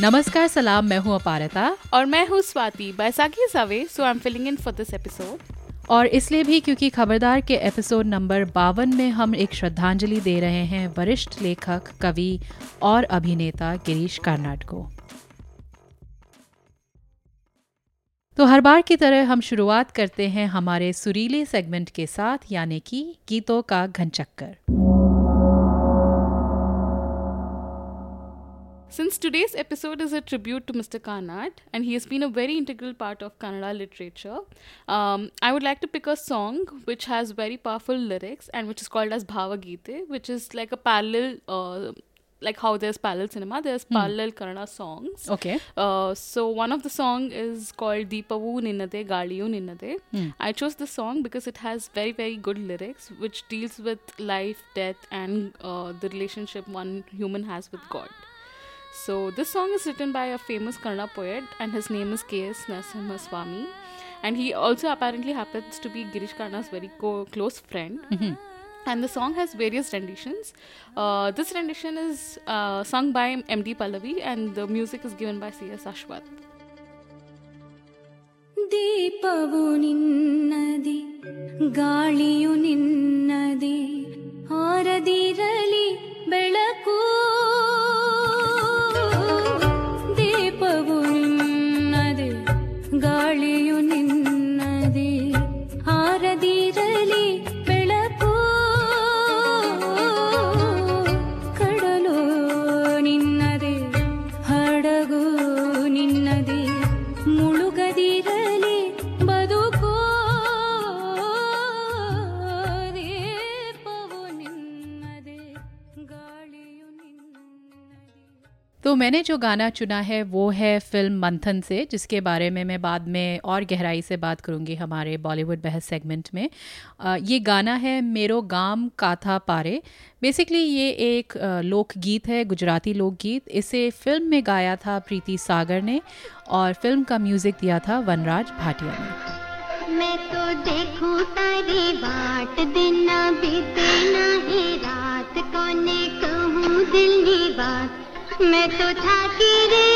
नमस्कार सलाम मैं हूँ अपारता। और मैं हूँ स्वाति। बैसाखी सवे so I am filling in for this episode और इसलिए भी क्योंकि खबरदार के एपिसोड नंबर बावन में हम एक श्रद्धांजलि दे रहे हैं वरिष्ठ लेखक कवि और अभिनेता गिरीश कार्नाड को। तो हर बार की तरह हम शुरुआत करते हैं हमारे सुरीले सेगमेंट के साथ यानी कि गीतों का Ghanchakkar. Since today's episode is a tribute to Mr. Karnat, and he has been a very integral part of Kannada literature, um, I would like to pick a song which has very powerful lyrics and which is called as Bhava Gite, which is like a parallel. Uh, like how there's parallel cinema, there's hmm. parallel Kannada songs. Okay. Uh, so one of the song is called Deepavu Ninnade Galiyu. Hmm. I chose this song because it has very very good lyrics, which deals with life, death, and uh, the relationship one human has with God. So this song is written by a famous Kannada poet, and his name is K.S. Swami, and he also apparently happens to be Girish Karnad's very co- close friend. Mm-hmm. And the song has various renditions. Uh, this rendition is uh, sung by M.D. Pallavi, and the music is given by C.S. Ashwath. ದೀಪವು ನಿನ್ನದಿ ಗಾಳಿಯು ನಿನ್ನದಿ ಹಾರದಿರಲಿ ಬೆಳಕು मैंने जो गाना चुना है वो है फ़िल्म मंथन से जिसके बारे में मैं बाद में और गहराई से बात करूँगी हमारे बॉलीवुड बहस सेगमेंट में। आ, ये गाना है मेरो गाम काथा पारे। बेसिकली ये एक लोकगीत है गुजराती लोकगीत। इसे फ़िल्म में गाया था प्रीति सागर ने और फ़िल्म का म्यूज़िक दिया था वनराज भाटिया ने। मैं तो देखूँ तारी बाट दिन बीते ना ही रात कोने कहूँ दिल की बात? मैं तो थाकी रे।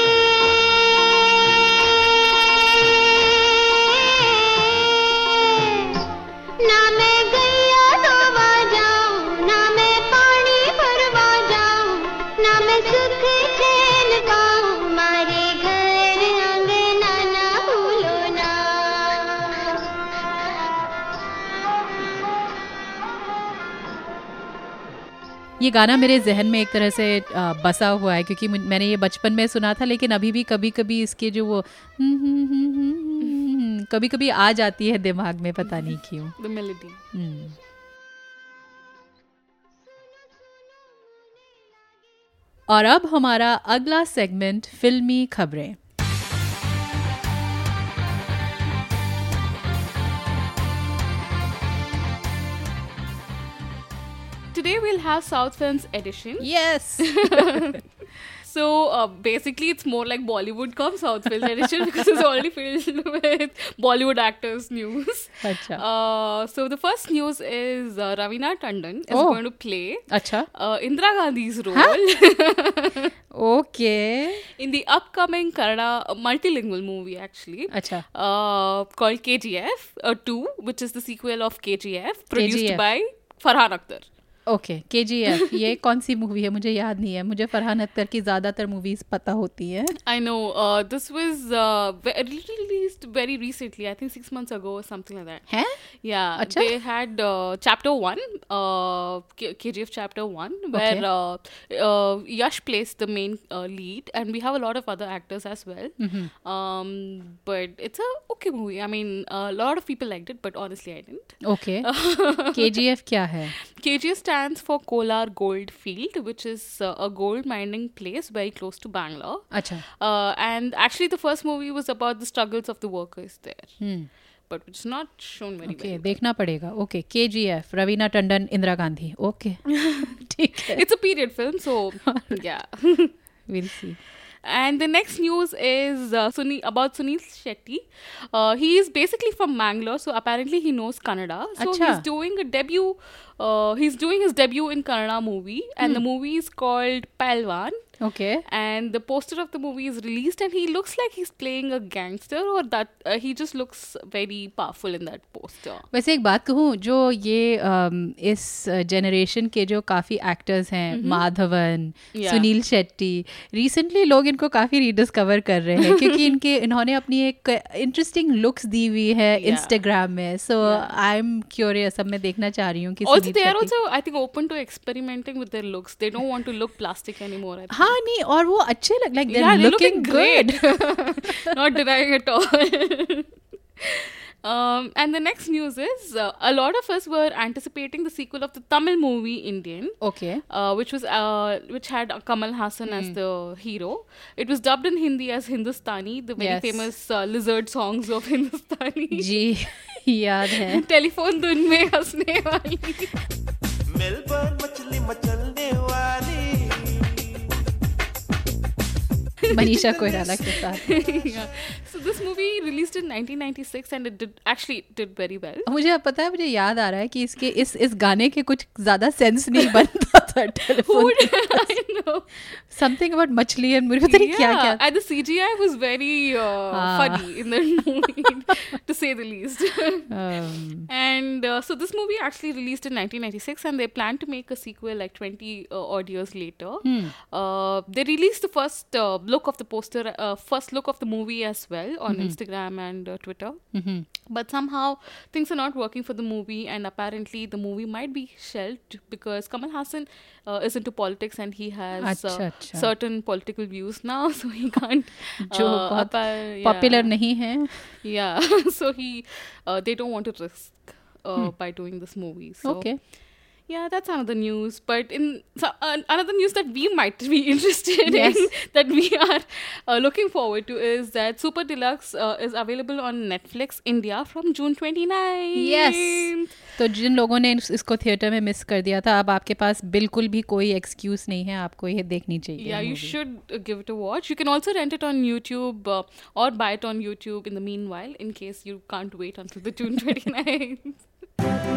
ये गाना मेरे जहन में एक तरह से बसा हुआ है क्योंकि मैंने ये बचपन में सुना था लेकिन अभी भी कभी कभी इसके जो वो कभी कभी आ जाती है दिमाग में पता नहीं क्यों। हम्म। और अब हमारा अगला सेगमेंट फिल्मी खबरें। Today we'll have South Films edition. Yes. so uh, basically, it's more like Bollywood come South Films edition because it's already filled with Bollywood actors news. Uh, so the first news is uh, Ravina Tandon is oh. going to play Acha. Uh, Indira Gandhi's role. Huh? okay. In the upcoming Kannada multilingual movie, actually. Acha. Uh, called KGF uh, 2, which is the sequel of KGF, produced KGF. by Farhan Akhtar. Okay K G F ये कौन सी movie है? मुझे याद नहीं है। मुझे फरहान अख्तर की ज़्यादातर मूवीज़ पता होती है। I know this was released very recently I think six months ago something like that है? या अच्छा। They had chapter 1 KGF chapter 1 where Yash plays the main lead and we have a lot of other actors as well but it's a okay movie I mean lot of people liked it but honestly I didn't okay KGF क्या है? KGF stands for Kolar Gold Field, which is uh, a gold mining place very close to Bangalore. Acha. Uh, and actually, the first movie was about the struggles of the workers there. Hmm. But it's not shown very okay, well. देखना पड़ेगा okay K G F Raveena Tandon Indira Gandhi okay ठीक है it's a period film so yeah we'll see And the next news is uh, Suni, about Sunil Shetty. Uh, he is basically from Mangalore, so apparently he knows Kannada. So Achha. he's doing a debut. Uh, he's doing his debut in Kannada movie, and hmm. the movie is called Palwan. Okay. and the poster of the movie is released and he looks like he's playing a gangster or that uh, he just looks very powerful in that poster वैसे एक बात कहूँ जो ये अम, इस generation के जो काफ़ी एक्टर्स हैं माधवन Yeah. सुनील शेट्टी रिसेंटली लोग इनको काफ़ी रीडिस्कवर कर रहे हैं क्योंकि इनके इन्होंने अपनी एक इंटरेस्टिंग लुक्स दी हुई है Yeah. इंस्टाग्राम में so Yeah. I am curious अब मैं देखना चाह रही हूँ कि also Sunil they are Shetty- also i think open to experimenting with their looks they don't want to look plastic anymore I think. हाँ नहीं और वो अच्छे लग like looking good great. Not denying at all. um, and the next news is uh, a lot of us were anticipating the sequel of the Tamil movie Indian. okay Uh, which was uh, which had Kamal Hassan as Hmm. the hero. It was dubbed in Hindi as Hindustani, the very Yes. famous uh, lizard songs of Hindustani. जी याद है telephone धुन में हंसने वाली Melbourne मछली मचलने वाली Manisha Koirala ke saath. yeah. So this movie released in 1996 and it did actually it did very well. मुझे अब पता है मुझे याद आ रहा है कि इसके इस इस गाने के कुछ ज़्यादा सेंस नहीं बनता था Who telephone did I know? Something about मछली एंड मुझे पता नहीं क्या Yeah, क्या and the CGI was very uh, Ah. funny in the movie, to say the least. Um, and uh, so this movie actually released in 1996, and they plan to make a sequel like 20 uh, odd years later. Hmm. Uh, they released the first uh, look of the poster, uh, first look of the movie as well on Mm-hmm. Instagram and uh, Twitter. But somehow things are not working for the movie, and apparently the movie might be shelved because Kamal Hassan uh, is into politics and he has achha, uh, achha. certain political views now, so he can't. jo uh, appa, yeah. popular nahi hai. Yeah, so he uh, they don't want to risk uh, hmm. by doing this movie. So. Okay yeah, that's another news. But in so, uh, another news that we might be interested Yes. in, that we are uh, looking forward to, is that Super Deluxe uh, is available on Netflix India from June 29th. Yes तो जिन लोगों ने इस- इसको theatre में miss कर दिया था अब आपके पास बिल्कुल भी कोई एक्सक्यूज नहीं है आपको ये देखनी चाहिए Yeah, you movie. should uh, give it a watch. You can also rent it on YouTube uh, or buy it on YouTube in the meanwhile, in case you can't wait until the June 29th.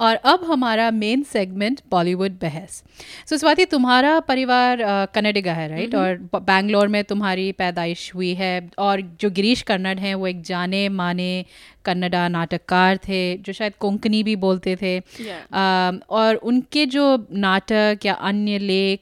और अब हमारा main segment Bollywood बहस। सो so, Swati तुम्हारा परिवार कन्नडिगा है right और ब- बैंगलोर में तुम्हारी पैदाइश हुई है। और जो गिरीश कन्नड़ हैं वो एक जाने माने कन्नडा नाटककार थे जो शायद कोंकणी भी बोलते थे। Yeah. अम, और उनके जो नाटक या अन्य लेख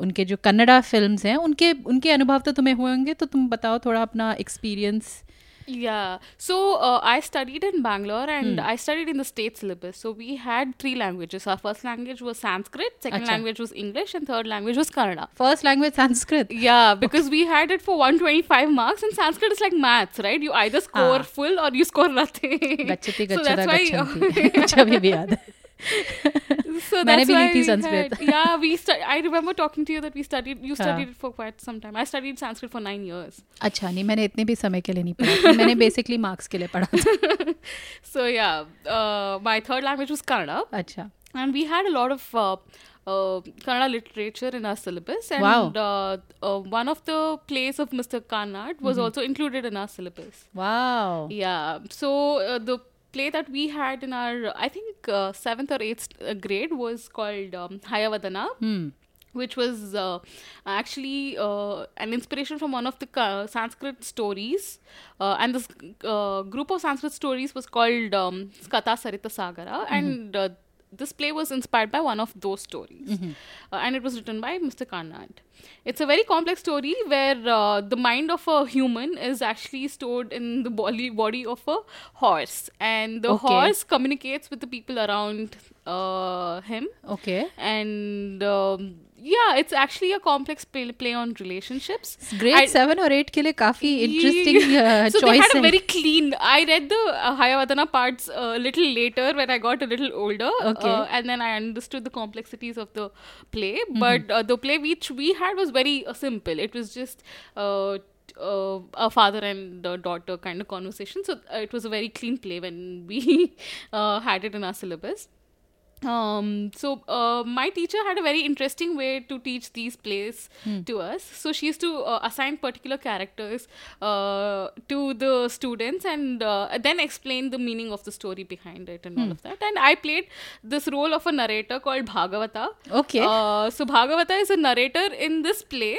उनके जो कन्नडा फिल्म्स हैं उनके उनके अनुभव तो तुम्हें हुए होंगे तो तुम बताओ थोड़ा अपना experience Yeah. So uh, I studied in Bangalore and. Hmm. I studied in the state syllabus. So we had three languages. Our first language was Sanskrit, second Achha. language was English, and third language was Kannada. First language Sanskrit. Yeah, because okay. we had it for 125 marks, and Sanskrit is like maths, right? You either ah. score ah. full or you score nothing. Gachati, gachada, so that's why. गच्छन्ति अच्छा अभी भी याद है so मैंने that's भी ली why थी we Sanskrit. had- yeah, we. Stu- I remember talking to you that we studied. You हाँ. studied it for quite some time. I studied Sanskrit for nine years. अच्छा नहीं मैंने इतने भी समय के लिए नहीं पढ़ा था मैंने बेसिकली मार्क्स के लिए पढ़ा था So yeah, uh, my third language was Kannada. अच्छा and we had a lot of uh, uh, Kannada literature in our syllabus, and Wow. uh, uh, one of the plays of Mr. Kannad was also included in our syllabus. Wow Yeah, so uh, the play that we had in our, I think, uh, seventh or eighth uh, grade was called um, Hayavadana. Which was uh, actually uh, an inspiration from one of the Ka- Sanskrit stories, uh, and this uh, group of Sanskrit stories was called um, Katha Sarita Sagara, and uh, this play was inspired by one of those stories, uh, and it was written by Mr. Karnad. It's a very complex story where uh, the mind of a human is actually stored in the body body of a horse, and the Okay. horse communicates with the people around uh, him Okay, and um, yeah it's actually a complex play, play on relationships grade I, 7 or 8 ke liye kafi interesting uh, so choice they had a very clean i read the uh, hayavadana parts a uh, little later when i got a little older okay. Uh, and then i understood the complexities of the play mm-hmm. but uh, the play which we had was very uh, simple it was just uh, uh, a father and the daughter kind of conversation. So uh, it was a very clean play when we uh, had it in our syllabus um, so uh, my teacher had a very interesting way to teach these plays to us. So she used to uh, assign particular characters uh, to the students and uh, then explain the meaning of the story behind it and all of that. And i played this role of a narrator called bhagavata. Okay. uh, so bhagavata is a narrator in this play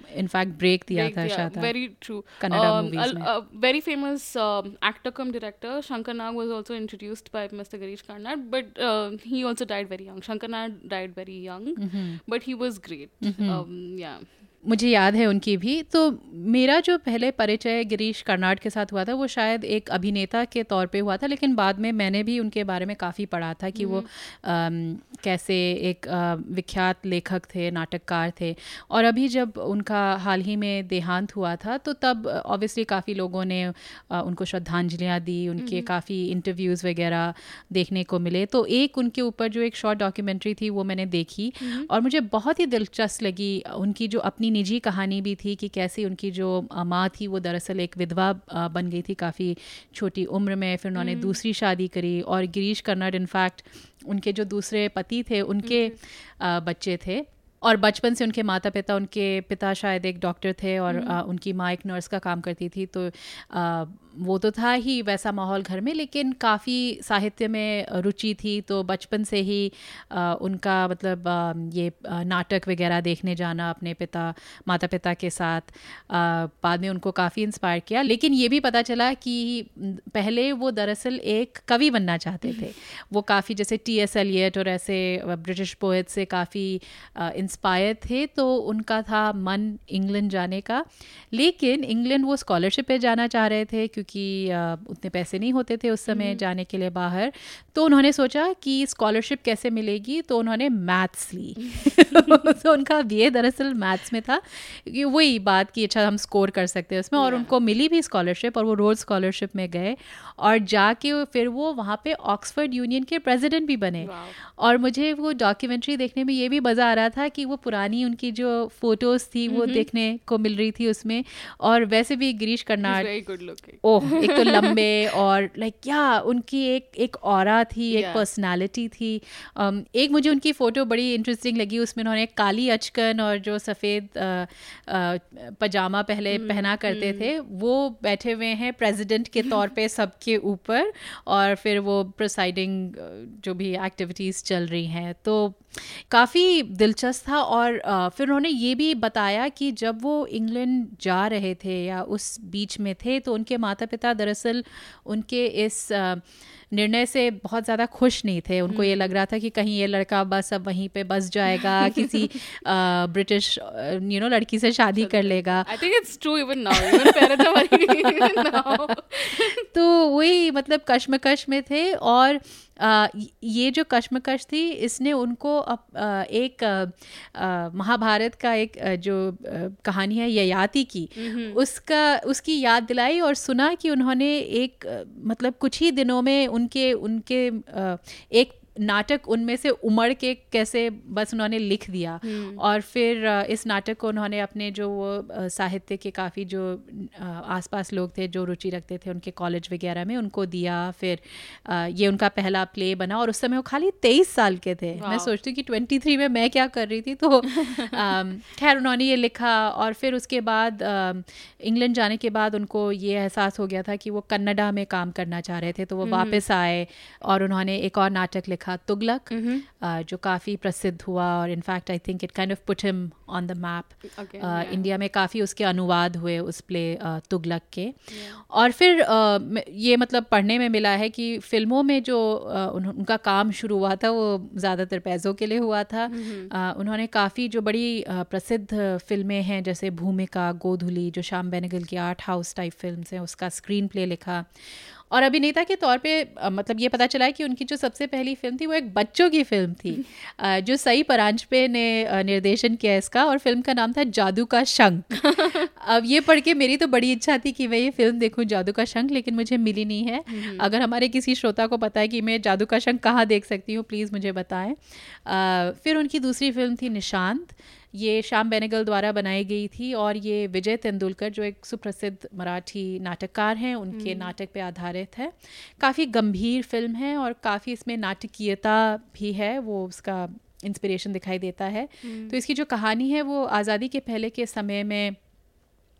in fact break दिया था शायद very true. Kannada Um, movies a, में। a very famous um, actor come director Shankar Nag was also introduced by Mr. Girish Karnad, but uh, he also died very young. Shankar Nag died मुझे याद है उनकी भी। तो मेरा जो पहले परिचय गिरीश कर्नाड के साथ हुआ था वो शायद एक अभिनेता के तौर पे हुआ था लेकिन बाद में मैंने भी उनके बारे में काफ़ी पढ़ा था कि वो अम, कैसे एक अ, विख्यात लेखक थे नाटककार थे। और अभी जब उनका हाल ही में देहांत हुआ था तो तब ऑब्वियसली काफ़ी लोगों ने अ, उनको श्रद्धांजलियाँ दी उनके काफ़ी इंटरव्यूज़ वगैरह देखने को मिले। तो एक उनके ऊपर जो एक शॉर्ट डॉक्यूमेंट्री थी वो मैंने देखी और मुझे बहुत ही दिलचस्प लगी उनकी जो अपनी निजी कहानी भी थी कि कैसे उनकी जो माँ थी वो दरअसल एक विधवा बन गई थी काफ़ी छोटी उम्र में फिर उन्होंने दूसरी शादी करी और गिरीश कर्नाड इनफैक्ट उनके जो दूसरे पति थे उनके बच्चे थे और बचपन से उनके माता पिता उनके पिता शायद एक डॉक्टर थे और अ, उनकी माँ एक नर्स का काम करती थी तो वो तो था ही वैसा माहौल घर में लेकिन काफ़ी साहित्य में रुचि थी तो बचपन से ही अ, उनका मतलब अ, ये नाटक वगैरह देखने जाना अपने पिता माता पिता के साथ अ, बाद में उनको काफ़ी इंस्पायर किया। लेकिन ये भी पता चला कि पहले वो दरअसल एक कवि बनना चाहते थे। वो काफ़ी जैसे टी एस एलियट और ऐसे ब्रिटिश पोएट से काफ़ी इंस्पायर थे तो उनका था मन इंग्लैंड जाने का। लेकिन इंग्लैंड वो स्कॉलरशिप पे जाना चाह रहे थे क्योंकि उतने पैसे नहीं होते थे उस समय जाने के लिए बाहर। तो उन्होंने सोचा कि स्कॉलरशिप कैसे मिलेगी? तो उन्होंने मैथ्स ली। तो उनका बी दरअसल मैथ्स में था। क्योंकि वही बात कि अच्छा हम स्कोर कर सकते हैं उसमें और उनको मिली भी स्कॉलरशिप और वो रोज स्कॉलरशिप में गए और जाके फिर वो वहाँ पे ऑक्सफोर्ड यूनियन के प्रेसिडेंट भी बने। और मुझे वो डॉक्यूमेंट्री देखने में ये भी मज़ा आ रहा था कि वो पुरानी उनकी जो फ़ोटोज़ थी वो देखने को मिल रही थी उसमें। और वैसे भी गिरीश कर्नाड looking. ओह एक तो लंबे और लाइक like, या उनकी एक एक और थी एक Yeah. पर्सनालिटी थी। Um, एक मुझे उनकी फ़ोटो बड़ी इंटरेस्टिंग लगी उसमें उन्होंने काली अचकन और जो सफ़ेद पजामा पहले पहना करते थे वो बैठे हुए हैं प्रेसिडेंट के तौर पे सबके ऊपर और फिर वो प्रोसाइडिंग जो भी एक्टिविटीज़ चल रही हैं। तो काफ़ी दिलचस्प था और फिर उन्होंने ये भी बताया कि जब वो इंग्लैंड जा रहे थे या उस बीच में थे तो उनके माता पिता दरअसल उनके इस निर्णय से बहुत ज़्यादा खुश नहीं थे उनको ये लग रहा था कि कहीं ये लड़का बस अब वहीं पे बस जाएगा किसी ब्रिटिश यू नो लड़की से शादी कर लेगा I think it's true even now. Even parents are worrying even now. तो वही मतलब कश्मकश में थे और ये जो कश्मकश थी इसने उनको अप, आ, एक महाभारत का एक जो कहानी है ययाति की उसका उसकी याद दिलाई और सुना कि उन्होंने एक मतलब कुछ ही दिनों में उनके उनके आ, एक नाटक उनमें से उमड़ के कैसे बस उन्होंने लिख दिया। और फिर इस नाटक को उन्होंने अपने जो वो साहित्य के काफ़ी जो आसपास लोग थे जो रुचि रखते थे उनके कॉलेज वगैरह में उनको दिया। फिर ये उनका पहला प्ले बना और उस समय वो खाली तेईस साल के थे। मैं सोचती हूँ कि ट्वेंटी थ्री में मैं क्या कर रही थी तो खैर उन्होंने ये लिखा और फिर उसके बाद इंग्लैंड जाने के बाद उनको ये एहसास हो गया था कि वो कन्नडा में काम करना चाह रहे थे तो वो वापस आए और उन्होंने एक और नाटक लिखा। तुगलक जो काफ़ी प्रसिद्ध हुआ और in fact I think it kind of put him on the map. India में काफ़ी उसके अनुवाद हुए उस प्ले तुगलक के। और फिर ये मतलब पढ़ने में मिला है कि फ़िल्मों में जो उनका काम शुरू हुआ था वो ज़्यादातर पैसों के लिए हुआ था। उन्होंने काफ़ी जो बड़ी प्रसिद्ध फ़िल्में हैं जैसे भूमिका गोधुली जो श्याम बेनेगल की आर्ट हाउस टाइप फ़िल्म हैं उसका स्क्रीन प्ले लिखा। और अभिनेता के तौर पे मतलब ये पता चला है कि उनकी जो सबसे पहली फ़िल्म थी वो एक बच्चों की फ़िल्म थी। जो सई परांजपे ने निर्देशन किया इसका और फ़िल्म का नाम था जादू का शंख। अब ये पढ़ के मेरी तो बड़ी इच्छा थी कि मैं ये फ़िल्म देखूँ जादू का शंख लेकिन मुझे मिली नहीं है। अगर हमारे किसी श्रोता को पता है कि मैं जादू का शंख कहाँ देख सकती हूँ प्लीज़ मुझे बताएँ। फिर उनकी दूसरी फ़िल्म थी निशांत। ये श्याम बेनेगल द्वारा बनाई गई थी और ये विजय तेंदुलकर जो एक सुप्रसिद्ध मराठी नाटककार हैं उनके नाटक पे आधारित है। काफ़ी गंभीर फ़िल्म है और काफ़ी इसमें नाटकीयता भी है वो उसका इंस्पिरेशन दिखाई देता है। तो इसकी जो कहानी है वो आज़ादी के पहले के समय में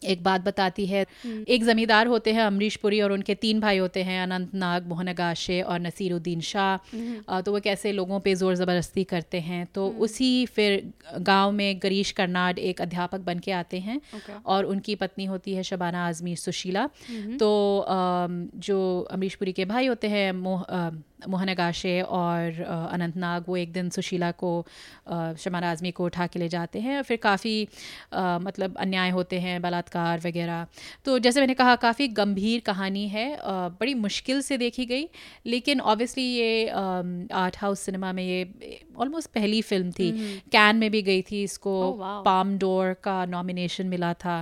एक बात बताती है। एक जमींदार होते हैं अमरीश पुरी और उनके तीन भाई होते हैं अनंत नाग मोहन अगाशे और नसीरुद्दीन शाह। तो वो कैसे लोगों पे ज़ोर ज़बरदस्ती करते हैं? तो उसी फिर गाँव में गरीश कर्नाड एक अध्यापक बन के आते हैं और उनकी पत्नी होती है शबाना आज़मी सुशीला। तो जो अमरीश पुरी के भाई होते हैं मोह मोहन अगाशे और अनंत नाग वो एक दिन सुशीला को शबाना आज़मी को उठा के ले जाते हैं और फिर काफ़ी मतलब अन्याय होते हैं बलात्कार वगैरह। तो जैसे मैंने कहा काफ़ी गंभीर कहानी है बड़ी मुश्किल से देखी गई लेकिन ऑब्वियसली ये आर्ट हाउस सिनेमा में ये ऑलमोस्ट पहली फ़िल्म थी। कैन में भी गई थी इसको Oh, पाम डोर का नॉमिनेशन मिला था।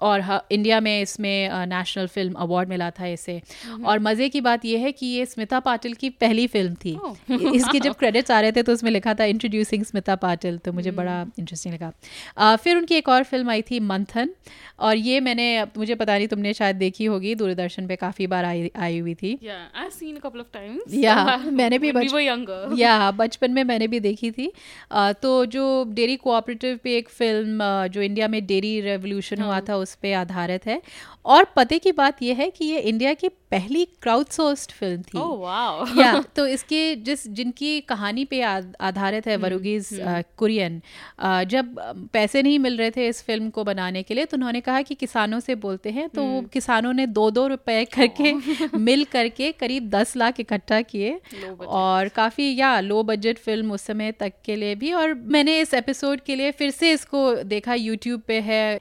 और इंडिया में इसमें नेशनल फ़िल्म अवार्ड मिला था इसे। और मज़े की बात यह है कि ये स्मिता पाटिल की पहली फ़िल्म थी। Oh. इसके जब क्रेडिट्स आ रहे थे तो उसमें लिखा था इंट्रोड्यूसिंग स्मिता पाटिल तो मुझे बड़ा इंटरेस्टिंग लगा। फिर उनकी एक और फ़िल्म आई थी मंथन। और ये मैंने मुझे पता नहीं तुमने शायद देखी होगी दूरदर्शन पे काफ़ी बार आई आई हुई थी. Yeah, मैंने भी. या बचपन में मैंने भी देखी थी। तो जो डेरी कोऑपरेटिव पे एक फ़िल्म जो इंडिया में डेरी रेवोल्यूशन हुआ था उस पे आधारित है। और पते की बात यह है कि ये इंडिया की पहली क्राउड सोर्स्ड फ़िल्म थी। Oh wow. या तो इसके जिस जिनकी कहानी पे आधारित है वरुगीज कुरियन जब पैसे नहीं मिल रहे थे इस फ़िल्म को बनाने के लिए तो उन्होंने कहा कि किसानों से बोलते हैं तो वो किसानों ने दो दो रुपए करके मिल करके करीब दस लाख इकट्ठा किए। और काफ़ी या लो बजट फ़िल्म उस समय तक के लिए भी। और मैंने इस एपिसोड के लिए फिर से इसको देखा यूट्यूब पे है।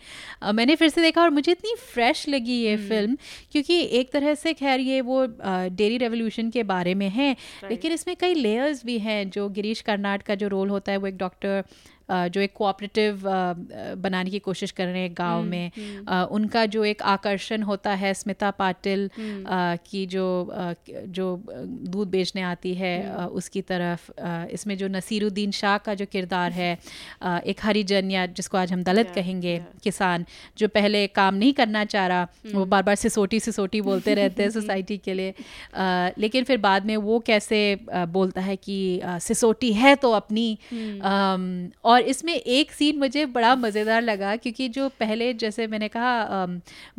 मैंने फिर से देखा और मुझे इतनी फ्रेश लगी ये फ़िल्म क्योंकि एक तरह से खैर ये वो डेरी रेवोल्यूशन के बारे में है। लेकिन इसमें कई लेयर्स भी हैं जो गिरीश कर्नाड का जो रोल होता है वो एक डॉक्टर जो एक कोऑपरेटिव बनाने की कोशिश कर रहे हैं गाँव में उनका जो एक आकर्षण होता है स्मिता पाटिल की जो जो दूध बेचने आती है उसकी तरफ़ इसमें जो नसीरुद्दीन शाह का जो किरदार है एक हरिजन या जिसको आज हम दलित कहेंगे किसान जो पहले काम नहीं करना चाह रहा वो बार बार सिसोटी सिसोटी बोलते रहते हैं सोसाइटी के लिए लेकिन फिर बाद में वो कैसे बोलता है कि सिसोटी है तो अपनी और इसमें एक सीन मुझे बड़ा मज़ेदार लगा क्योंकि जो पहले जैसे मैंने कहा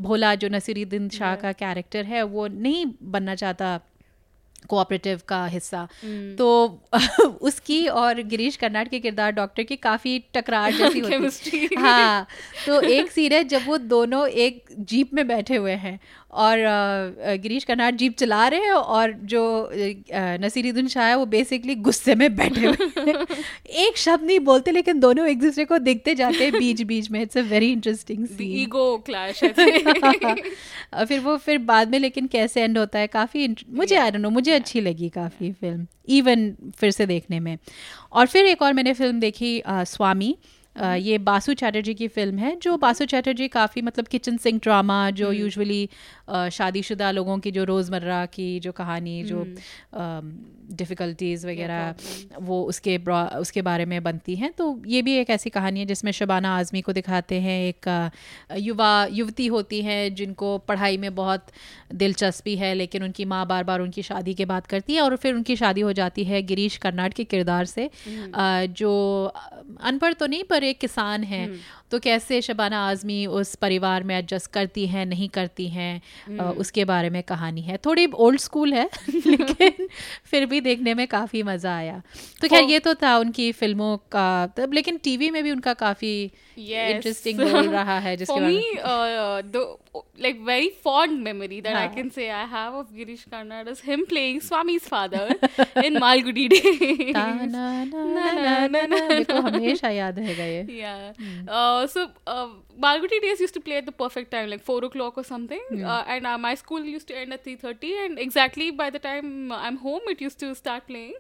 भोला जो नसीरुद्दीन शाह का कैरेक्टर है वो नहीं बनना चाहता कोऑपरेटिव का हिस्सा। तो उसकी और गिरीश कर्नाड के किरदार डॉक्टर की काफ़ी टकरार जैसी होती है हाँ तो एक सीन है जब वो दोनों एक जीप में बैठे हुए हैं और गिरीश कर्नाड जीप चला रहे हैं और जो नसीरुद्दीन शाह है वो बेसिकली गुस्से में बैठे हुए एक शब्द नहीं बोलते लेकिन दोनों एक दूसरे को देखते जाते हैं बीच बीच में। It's a very interesting think. और फिर वो फिर बाद में लेकिन कैसे एंड होता है? काफ़ी मुझे आई डोंट नो मुझे अच्छी लगी काफ़ी फ़िल्म इवन फिर से देखने में। और फिर एक और मैंने फ़िल्म देखी अ, स्वामी। अ, ये बासु चैटर्जी की फ़िल्म है जो बासु चैटर्जी काफ़ी मतलब किचन सिंक ड्रामा जो यूजुअली शादीशुदा लोगों की जो रोज़मर्रा की जो कहानी जो डिफ़िकल्टीज़ वगैरह वो उसके उसके बारे में बनती हैं। तो ये भी एक ऐसी कहानी है जिसमें शबाना आज़मी को दिखाते हैं एक युवा युवती होती हैं जिनको पढ़ाई में बहुत दिलचस्पी है लेकिन उनकी माँ बार बार उनकी शादी के बात करती है और फिर उनकी शादी हो जाती है गिरीश कर्नाड के किरदार से। जो अनपढ़ तो नहीं पर एक किसान है। तो कैसे शबाना आज़मी उस परिवार में एडजस्ट करती हैं नहीं करती हैं उसके बारे में कहानी है थोड़ी ओल्ड स्कूल है लेकिन फिर भी देखने में काफ़ी मज़ा आया तो खैर ये तो था उनकी फ़िल्मों का तब लेकिन टीवी में भी उनका काफ़ी. इंटरेस्टिंग रोल रहा है जिसके For बारे me, the like very fond memory that I can say I have of Girish Karnad is him playing Swami's father in Malgudi Days. ना ना ना ना ना ना मेरे को हमेशा याद रहेगा ये yeah Hmm. uh, Uh, so uh, Malgudi days used to play at the perfect time, like four o'clock or something, uh, and uh, my school used to end at three thirty, and exactly by the time I'm home, it used to start playing.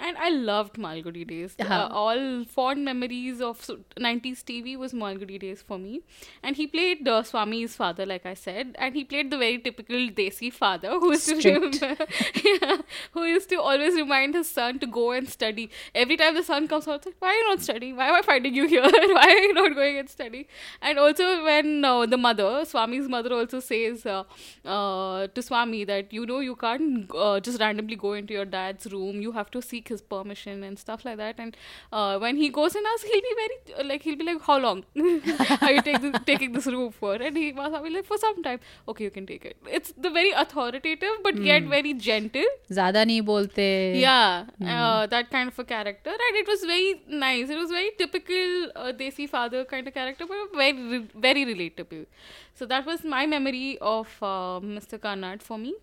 And I loved Malgudi days. Uh, Uh-huh. all fond memories of 90s TV was Malgudi days for me. And he played uh, Swami's father, like I said, and he played the very typical Desi father who used to remember, yeah, who used to always remind his son to go and study. Every time the son comes out, like, why are you not studying? Why am I finding you here? why are you not going and studying? And also when uh, the mother, Swami's mother, also says uh, uh, to Swami that you know you can't uh, just randomly go into your dad's room. You have to seek his permission and stuff like that. And uh, when he goes and asks, he'll be very like he'll be like, "How long are you take taking this room for?" And he was be like, "For some time." Okay, you can take it. It's the very authoritative but mm. yet very gentle. Zada nahi bolte. Yeah, mm. uh, that kind of a character, and it was very nice. It was very typical uh, desi father kind of character, but very very relatable. So that was my memory of uh, Mr. Karnad for me.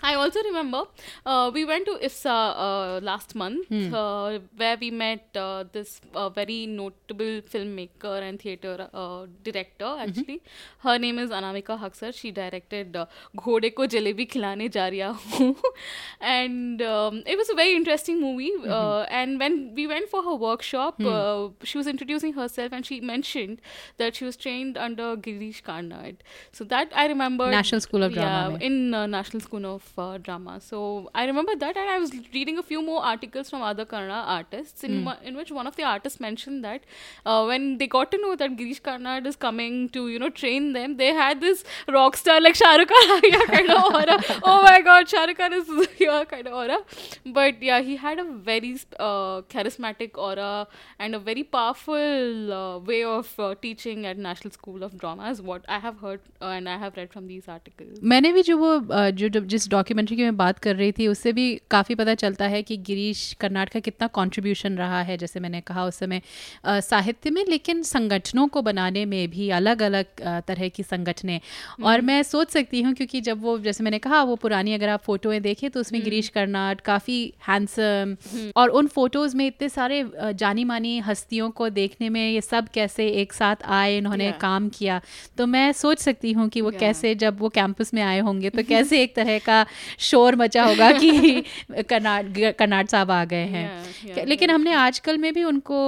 I also remember uh, we went to IFSA uh, last month uh, where we met uh, this uh, very notable filmmaker and theatre uh, director actually. Her name is Anamika Haksar. She directed Ghode ko jalebi khilane ja raha hu. and um, it was a very interesting movie. Uh, and when we went for her workshop, uh, she was introducing herself and she mentioned that she was trained under Girish Karnad. So that I remember. National School of Drama Yeah, mein. in uh, National School of uh, Drama. So I remember that, and I was reading a few more articles from other Kannada artists, in, one- in which one of the artists mentioned that uh, when they got to know that Girish Karnad is coming to you know train them, they had this rock star like Shah Rukh Khan yeah, kind of aura. Oh my God, Shah Rukh Khan is here kind of aura. But yeah, he had a very uh, charismatic aura and a very powerful uh, way of uh, teaching at National School of Drama, is what I have heard uh, and I have read from these articles. मैंने भी जो वो अ, जो जो- जिस documentary की मैं बात कर रही थी उससे भी काफ़ी पता चलता है कि गिरीश कर्नाड का कितना कंट्रीब्यूशन रहा है जैसे मैंने कहा उस समय साहित्य में लेकिन संगठनों को बनाने में भी अलग अलग तरह की संगठनें। और मैं सोच सकती हूँ क्योंकि जब वो जैसे मैंने कहा वो पुरानी अगर आप फोटोएँ देखें तो उसमें गिरीश कर्नाट काफ़ी हैंडसम और उन फ़ोटोज़ में इतने सारे जानी मानी हस्तियों को देखने में ये सब कैसे एक साथ आए इन्होंने Yeah. काम किया। तो मैं सोच सकती हूँ कि वो Yeah. कैसे जब वो कैंपस में आए होंगे तो कैसे एक तरह का शोर मचा होगा कि कर्नाट कर्नाट साहब आ गए हैं Yeah, yeah, लेकिन yeah. हमने आजकल में भी उनको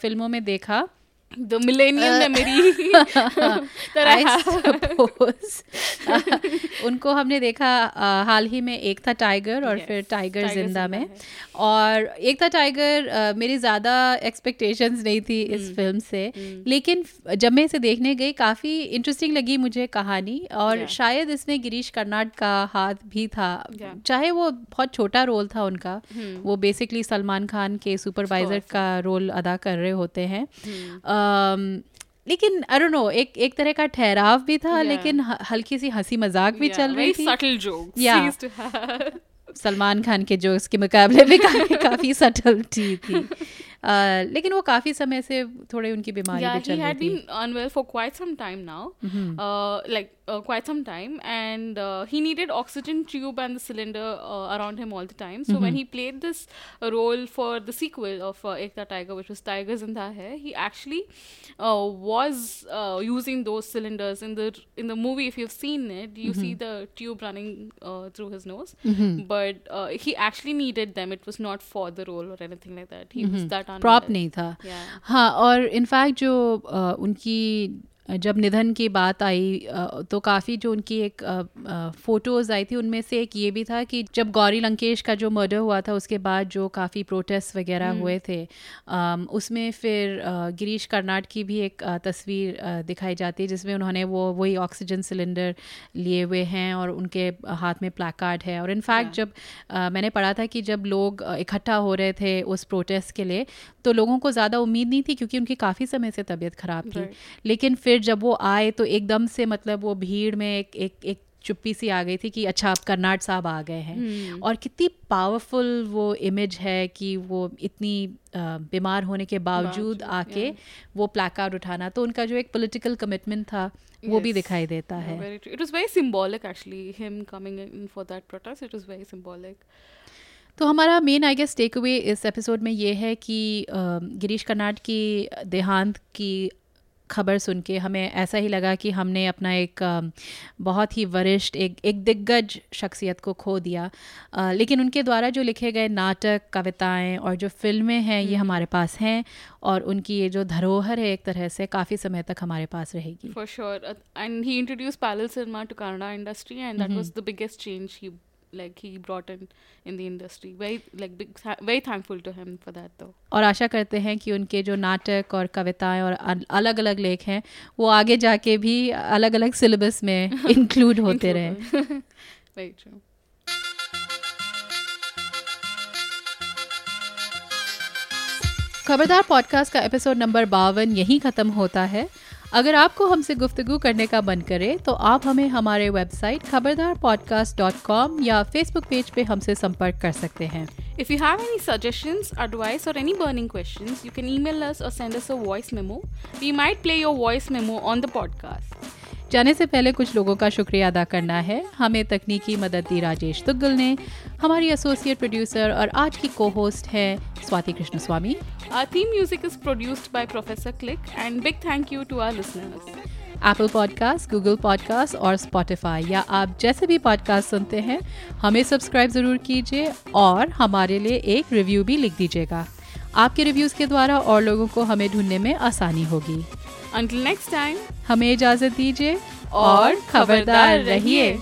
फ़िल्मों में देखा the memory. that I I suppose. उनको हमने देखा हाल ही में एक था टाइगर और Yes, फिर टाइगर ज़िंदा में। और एक था टाइगर मेरी ज़्यादा एक्सपेक्टेशंस नहीं थी इस फ़िल्म से। लेकिन जब मैं इसे देखने गई काफ़ी इंटरेस्टिंग लगी मुझे कहानी। और Yeah. शायद इसमें गिरीश कर्नाड का हाथ भी था। Yeah. चाहे वो बहुत छोटा रोल था उनका। हम्म। वो बेसिकली सलमान खान के सुपरवाइजर का रोल अदा कर रहे होते हैं। हम्म। अम, लेकिन आई डोंट नो एक एक तरह का ठहराव भी था Yeah. लेकिन हल्की सी हँसी मज़ाक भी Yeah, चल रही थी subtle jokes Yeah. he have. Salman Khan के जोक्स के मुकाबले भी काफ़ी काफ़ी सटल थी Uh, लेकिन वो काफ़ी समय से थोड़े उनकी बीमारी yeah, भी चल रही थी been unwell for quite some time now, uh, like uh, quite some time, and uh, he needed oxygen tube and the cylinder uh, around him all the time. So when he played this uh, role for the sequel of uh, Ekta Tiger, which was Tigers in Tha Hai, he actually uh, was uh, using those cylinders in the in the movie. If you've seen it, you see the tube running uh, through his nose, but uh, he actually needed them. It was not for the role or anything like that. He was that unwell. Prop नहीं था Yeah. हाँ और in fact जो अ, उनकी जब निधन की बात आई तो काफ़ी जो उनकी एक फ़ोटोज़ आई थी उनमें से एक ये भी था कि जब गौरी लंकेश का जो मर्डर हुआ था उसके बाद जो काफ़ी प्रोटेस्ट वगैरह हुए थे उसमें फिर गिरीश कर्नाड की भी एक तस्वीर दिखाई जाती है जिसमें उन्होंने वो वही ऑक्सीजन सिलेंडर लिए हुए हैं और उनके हाथ में प्लाकार्ड है। और इनफैक्ट जब मैंने पढ़ा था कि जब लोग इकट्ठा हो रहे थे उस प्रोटेस्ट के लिए तो लोगों को ज़्यादा उम्मीद नहीं थी क्योंकि उनकी काफ़ी समय से तबीयत ख़राब थी। लेकिन फिर जब वो आए तो एकदम से मतलब वो भीड़ में एक एक एक चुप्पी सी आ गई थी कि अच्छा अब कर्नाड साहब आ गए हैं और कितनी पावरफुल वो इमेज है कि वो इतनी बीमार होने के बावजूद आके. वो प्लाकार्ड उठाना तो उनका जो एक पॉलिटिकल कमिटमेंट था वो भी दिखाई देता है very true. It was very symbolic, actually, him coming in for that protest. It was तो हमारा main I guess take away इस एपिसोड में ये है कि गिरीश कर्नाट की देहांत की खबर सुन के हमें ऐसा ही लगा कि हमने अपना एक बहुत ही वरिष्ठ एक एक दिग्गज शख्सियत को खो दिया। लेकिन उनके द्वारा जो लिखे गए नाटक कविताएँ और जो फ़िल्में हैं ये हमारे पास हैं और उनकी ये जो धरोहर है एक तरह से काफ़ी समय तक हमारे पास रहेगी। For sure and he introduced parallel cinema to Kannada industry and that was the biggest change he like he brought in in the industry. Very like big very thankful to him for that though. और आशा करते हैं कि उनके जो नाटक और कविताएँ और अलग अलग लेख हैं वो आगे जाके भी अलग अलग सिलेबस में इंक्लूड होते रहे very true. खबरदार पॉडकास्ट का एपिसोड नंबर बावन यहीं ख़त्म होता है अगर आपको हमसे गुफ्तु करने का मन करे तो आप हमें हमारे website Khabardar podcast dot com या फेसबुक पेज पे हमसे संपर्क कर सकते हैं। If you have any suggestion advice और any burning question you can email और send us a memo we might play your voice memo on the podcast जाने से पहले कुछ लोगों का शुक्रिया अदा करना है। हमें तकनीकी मदद दी राजेश तुग्गल ने। हमारी एसोसिएट प्रोड्यूसर और आज की को होस्ट है Swati Krishnaswami Our theme music is produced by Professor Click, and big thank you to our listeners. Apple podcast Google podcast और स्पॉटिफाई या आप जैसे भी पॉडकास्ट सुनते हैं हमें सब्सक्राइब ज़रूर कीजिए और हमारे लिए एक रिव्यू भी लिख दीजिएगा। आपके रिव्यूज़ के द्वारा और लोगों को हमें ढूँढने में आसानी होगी। Until नेक्स्ट टाइम हमें इजाज़त दीजिए और खबरदार रहिए।